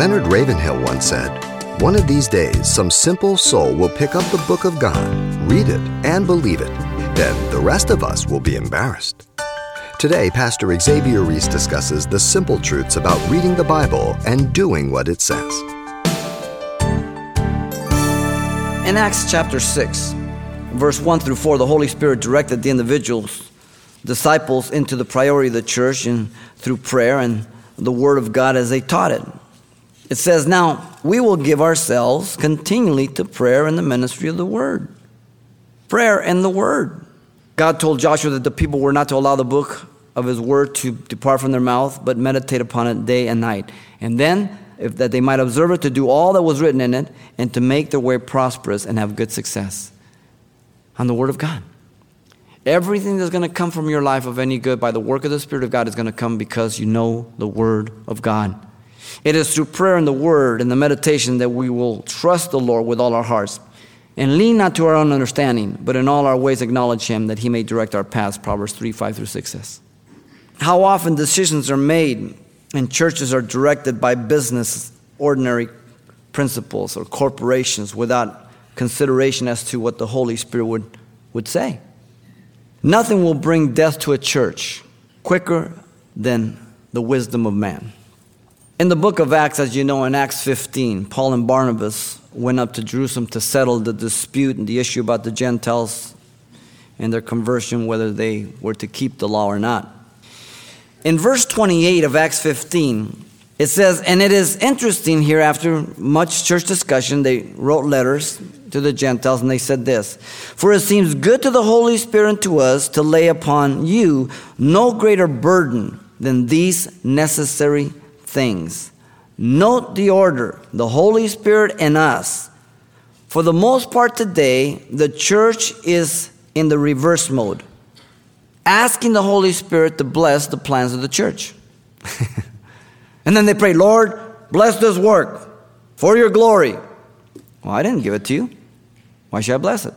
Leonard Ravenhill once said, One of these days, some simple soul will pick up the book of God, read it, and believe it. Then the rest of us will be embarrassed. Today, Pastor Xavier Reese discusses the simple truths about reading the Bible and doing what it says. In Acts chapter 6, verse 1 through 4, the Holy Spirit directed the individuals, disciples, into the priority of the church and through prayer and the Word of God as they taught it. It says, Now we will give ourselves continually to prayer and the ministry of the Word. Prayer and the Word. God told Joshua that the people were not to allow the book of His Word to depart from their mouth, but meditate upon it day and night. And then, if, that they might observe it to do all that was written in it, and to make their way prosperous and have good success. On the Word of God. Everything that's going to come from your life of any good by the work of the Spirit of God is going to come because you know the Word of God. It is through prayer and the Word and the meditation that we will trust the Lord with all our hearts and lean not to our own understanding, but in all our ways acknowledge Him that He may direct our paths. Proverbs 3 5 through 6 says. How often decisions are made and churches are directed by business, ordinary principles, or corporations without consideration as to what the Holy Spirit would, would say. Nothing will bring death to a church quicker than the wisdom of man. In the book of Acts, as you know, in Acts 15, Paul and Barnabas went up to Jerusalem to settle the dispute and the issue about the Gentiles and their conversion, whether they were to keep the law or not. In verse 28 of Acts 15, it says, and it is interesting here, after much church discussion, they wrote letters to the Gentiles and they said this For it seems good to the Holy Spirit and to us to lay upon you no greater burden than these necessary things. Note the order the Holy Spirit and us. For the most part today, the church is in the reverse mode, asking the Holy Spirit to bless the plans of the church. and then they pray, Lord, bless this work for your glory. Well, I didn't give it to you. Why should I bless it?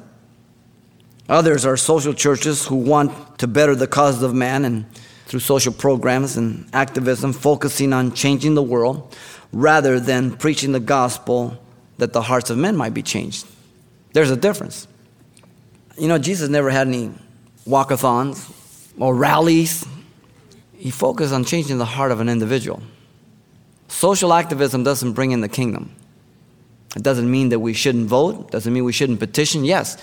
Others are social churches who want to better the cause of man and through social programs and activism, focusing on changing the world rather than preaching the gospel that the hearts of men might be changed. There's a difference. You know, Jesus never had any walkathons or rallies. He focused on changing the heart of an individual. Social activism doesn't bring in the kingdom. It doesn't mean that we shouldn't vote, doesn't mean we shouldn't petition, yes.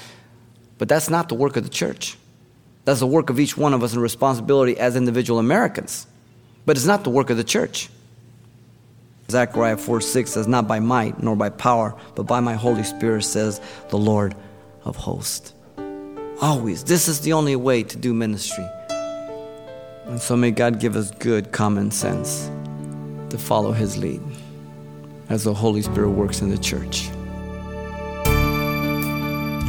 But that's not the work of the church. That's the work of each one of us and responsibility as individual Americans. But it's not the work of the church. Zechariah 4 6 says, Not by might nor by power, but by my Holy Spirit, says the Lord of hosts. Always. This is the only way to do ministry. And so may God give us good common sense to follow his lead as the Holy Spirit works in the church.